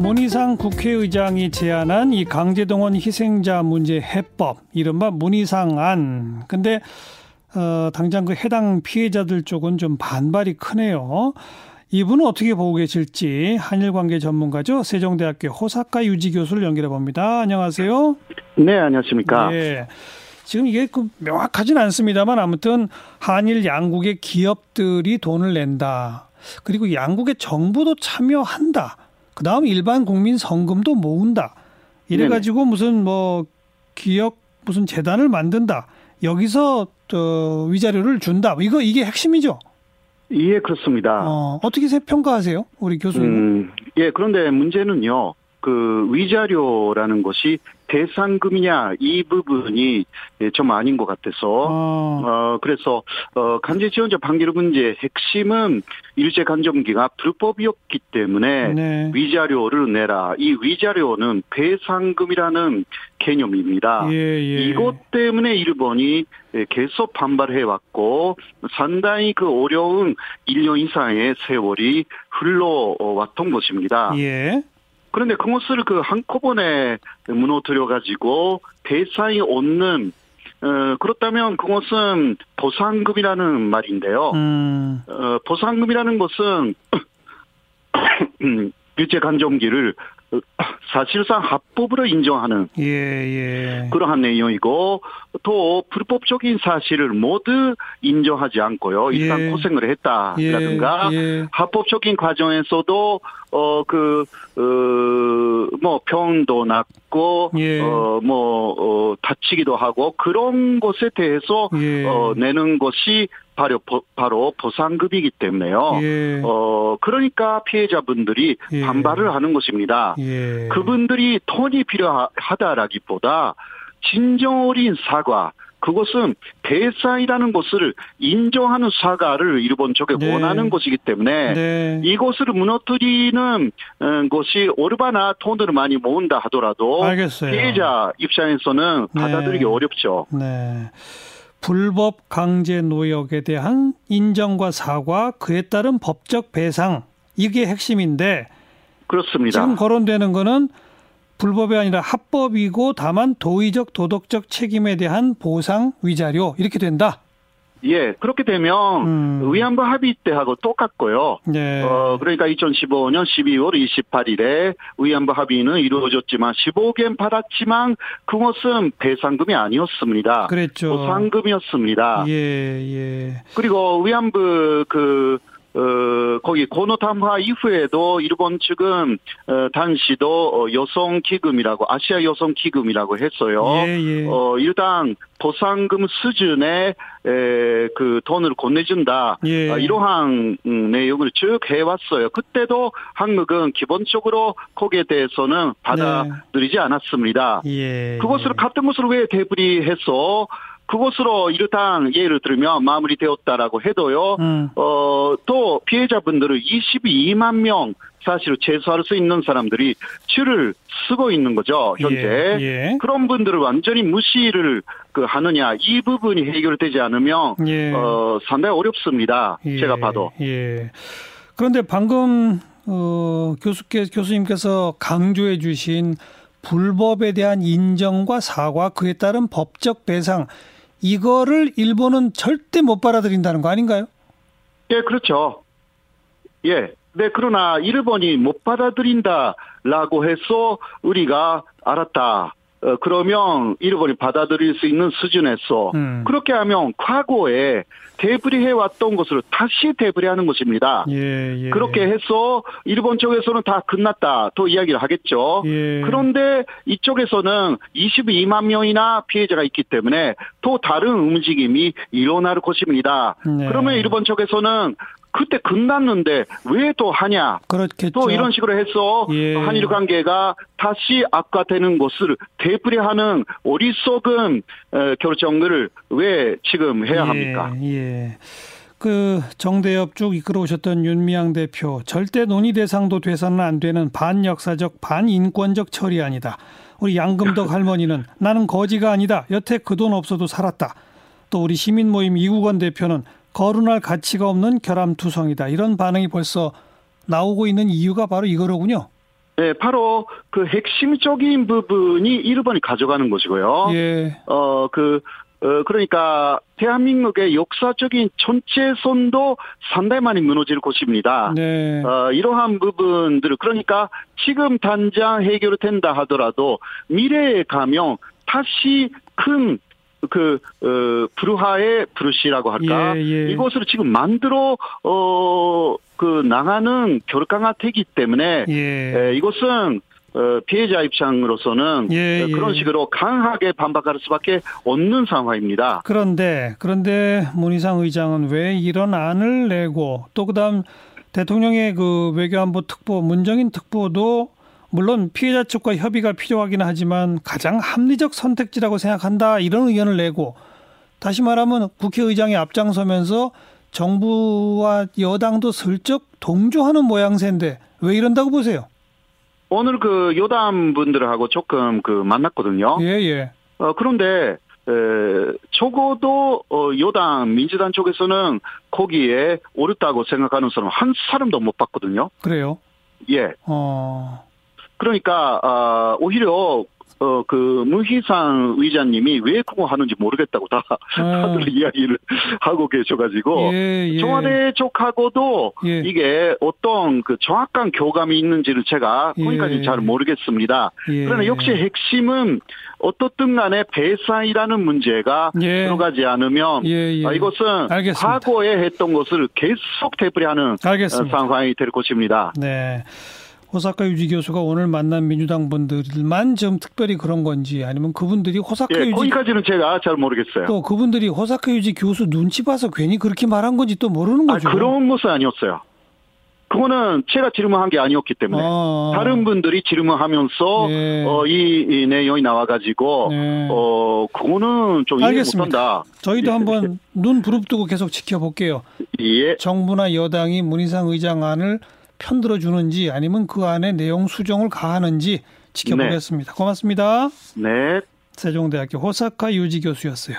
문희상 국회의장이 제안한 이 강제동원 희생자 문제 해법, 이른바 문희상안. 근데 어, 당장 그 해당 피해자들 쪽은 좀 반발이 크네요. 이분은 어떻게 보고 계실지 한일 관계 전문가죠. 세종대학교 호사카 유지 교수를 연결해 봅니다. 안녕하세요. 네, 안녕하십니까. 네. 지금 이게 그 명확하진 않습니다만 아무튼 한일 양국의 기업들이 돈을 낸다. 그리고 양국의 정부도 참여한다. 그 다음 일반 국민 성금도 모은다. 이래가지고 무슨 뭐 기업 무슨 재단을 만든다. 여기서 또 위자료를 준다. 이거 이게 핵심이죠. 예, 그렇습니다. 어, 어떻게 평가하세요, 우리 교수님? 음, 예, 그런데 문제는요. 그 위자료라는 것이 대상금이냐 이 부분이 좀 아닌 것 같아서 어, 어 그래서 어 간제 지원자 판결 문제의 핵심은 일제 간접기가 불법이었기 때문에 네. 위자료를 내라 이 위자료는 배상금이라는 개념입니다. 예, 예. 이것 때문에 일본이 계속 반발해 왔고 상당히 그 어려운 1년 이상의 세월이 흘러왔던 것입니다. 예. 그런데 그것을 그 한꺼번에 무너뜨려 가지고 대상이 얻는 어, 그렇다면 그것은 보상금이라는 말인데요. 음. 어, 보상금이라는 것은 일제 간접기를 사실상 합법으로 인정하는 예, 예. 그러한 내용이고 또 불법적인 사실을 모두 인정하지 않고요. 일단 예. 고생을 했다라든가 예, 예. 합법적인 과정에서도 어그 어 뭐 병도 났고 예. 어뭐 어, 다치기도 하고 그런 것에 대해서 예. 어 내는 것이 바로 바로 보상금이기 때문에요. 예. 어 그러니까 피해자분들이 예. 반발을 하는 것입니다. 예. 그분들이 돈이 필요하다라기보다 진정 어린 사과 그것은 대상이라는 것을 인정하는 사과를 일본 쪽에 네. 원하는 것이기 때문에 네. 이것을 무너뜨리는 어, 것이 오르바나 돈을 많이 모은다 하더라도 알겠어요. 피해자 입장에서는 네. 받아들이기 어렵죠. 네. 불법 강제 노역에 대한 인정과 사과, 그에 따른 법적 배상 이게 핵심인데 그렇습니다. 지금 거론되는 거는 불법이 아니라 합법이고 다만 도의적 도덕적 책임에 대한 보상 위자료 이렇게 된다. 예, 그렇게 되면 음. 위안부 합의 때하고 똑같고요. 네. 어, 그러니까 2015년 12월 28일에 위안부 합의는 이루어졌지만 15개는 받았지만 그것은 배상금이 아니었습니다. 그랬죠. 보상금이었습니다. 예, 예. 그리고 위안부 그 어, 거기 고노 탐화 이후에도 일본 측은 어, 당시도 어, 여성 기금이라고 아시아 여성 기금이라고 했어요. 예, 예. 어, 일단 보상금 수준의 에, 그 돈을 건네준다. 예. 어, 이러한 음, 내용을 쭉 해왔어요. 그때도 한국은 기본적으로 거기에 대해서는 받아들이지 네. 않았습니다. 예. 그것을 같은 것을 왜 대부리해서 그것으로 이르당 예를 들면 마무리되었다라고 해도요. 음. 어또 피해자분들은 22만 명 사실 제소할 수 있는 사람들이 줄을 쓰고 있는 거죠 현재 예, 예. 그런 분들을 완전히 무시를 그 하느냐 이 부분이 해결되지 않으면 예. 어 상당히 어렵습니다 예, 제가 봐도 예. 그런데 방금 어 교수께 교수님께서 강조해 주신 불법에 대한 인정과 사과 그에 따른 법적 배상 이거를 일본은 절대 못 받아들인다는 거 아닌가요? 예, 그렇죠. 예. 네, 그러나 일본이 못 받아들인다라고 해서 우리가 알았다. 어, 그러면 일본이 받아들일 수 있는 수준에서 음. 그렇게 하면 과거에 대불이해 왔던 것을 다시 대불이하는 것입니다. 예, 예. 그렇게 해서 일본 쪽에서는 다 끝났다 또 이야기를 하겠죠. 예. 그런데 이쪽에서는 22만 명이나 피해자가 있기 때문에 또 다른 움직임이 일어날 것입니다. 네. 그러면 일본 쪽에서는 그때 끝났는데 왜 또 하냐? 그렇겠죠. 또 이런 식으로 해서 예. 한일 관계가 다시 악화되는 것을 되풀이하는 어리석은 결정을 왜 지금 해야 예. 합니까? 예. 그 정대협 쭉 이끌어 오셨던 윤미향 대표 절대 논의 대상도 돼서는 안 되는 반역사적 반인권적 처리아니다 우리 양금덕 할머니는 나는 거지가 아니다. 여태 그 돈 없어도 살았다. 또 우리 시민 모임 이국원 대표는 거론할 가치가 없는 결함투성이다. 이런 반응이 벌써 나오고 있는 이유가 바로 이거로군요. 네, 바로 그 핵심적인 부분이 1번이 가져가는 것이고요. 예. 어, 그, 어, 그러니까, 대한민국의 역사적인 전체선도 상당히 많이 무너질 곳입니다. 네. 어, 이러한 부분들을, 그러니까 지금 당장 해결이 된다 하더라도 미래에 가면 다시 큰 그, 어, 브루하의 브루시라고 할까? 예, 예. 이것을 지금 만들어, 어, 그, 나가는 결과가 되기 때문에, 예. 에, 이것은 어, 피해자 입장으로서는 예, 예. 그런 식으로 강하게 반박할 수밖에 없는 상황입니다. 그런데 그런데 문희상 의장은 왜 이런 안을 내고 또 그다음 대통령의 그 외교안보 특보 문정인 특보도 물론 피해자 측과 협의가 필요하긴 하지만 가장 합리적 선택지라고 생각한다 이런 의견을 내고 다시 말하면 국회의장이 앞장서면서 정부와 여당도 슬쩍 동조하는 모양새인데 왜 이런다고 보세요? 오늘 그 요담 분들하고 조금 그 만났거든요. 예, 예. 어, 그런데, 에, 적어도, 어, 요당, 민주당 쪽에서는 거기에 옳다고 생각하는 사람 한 사람도 못 봤거든요. 그래요? 예. 어. 그러니까, 아, 오히려 어, 그, 문희상 의장님이 왜 그거 하는지 모르겠다고 다, 아. 다들 이야기를 하고 계셔가지고, 예, 예. 청와대 쪽하고도 예. 이게 어떤 그 정확한 교감이 있는지를 제가 예. 거기까지 잘 모르겠습니다. 예. 그러나 역시 핵심은 어떻든 간에 배상이라는 문제가 예. 들어가지 않으면 아, 이것은 알겠습니다. 과거에 했던 것을 계속 되풀이하는 알겠습니다. 상황이 될 것입니다. 네. 호사카 유지 교수가 오늘 만난 민주당 분들만 좀 특별히 그런 건지 아니면 그분들이 호사카 예, 유지 거기까지는 제가 잘 모르겠어요. 또 그분들이 호사카 유지 교수 눈치 봐서 괜히 그렇게 말한 건지 또 모르는 거죠. 아, 그런 것은 아니었어요. 그거는 제가 질문한 게 아니었기 때문에 아. 다른 분들이 질문하면서 네. 어, 이, 이, 내용이 나와가지고 네. 어 그거는 좀 이해 못한다. 저희도 예. 한번 눈 부릅뜨고 계속 지켜볼게요. 예. 정부나 여당이 문희상 의장안을 편들어 주는지 아니면 그 안에 내용 수정을 가하는지 지켜보겠습니다. 네. 고맙습니다. 네. 세종대학교 호사카 유지 교수였어요.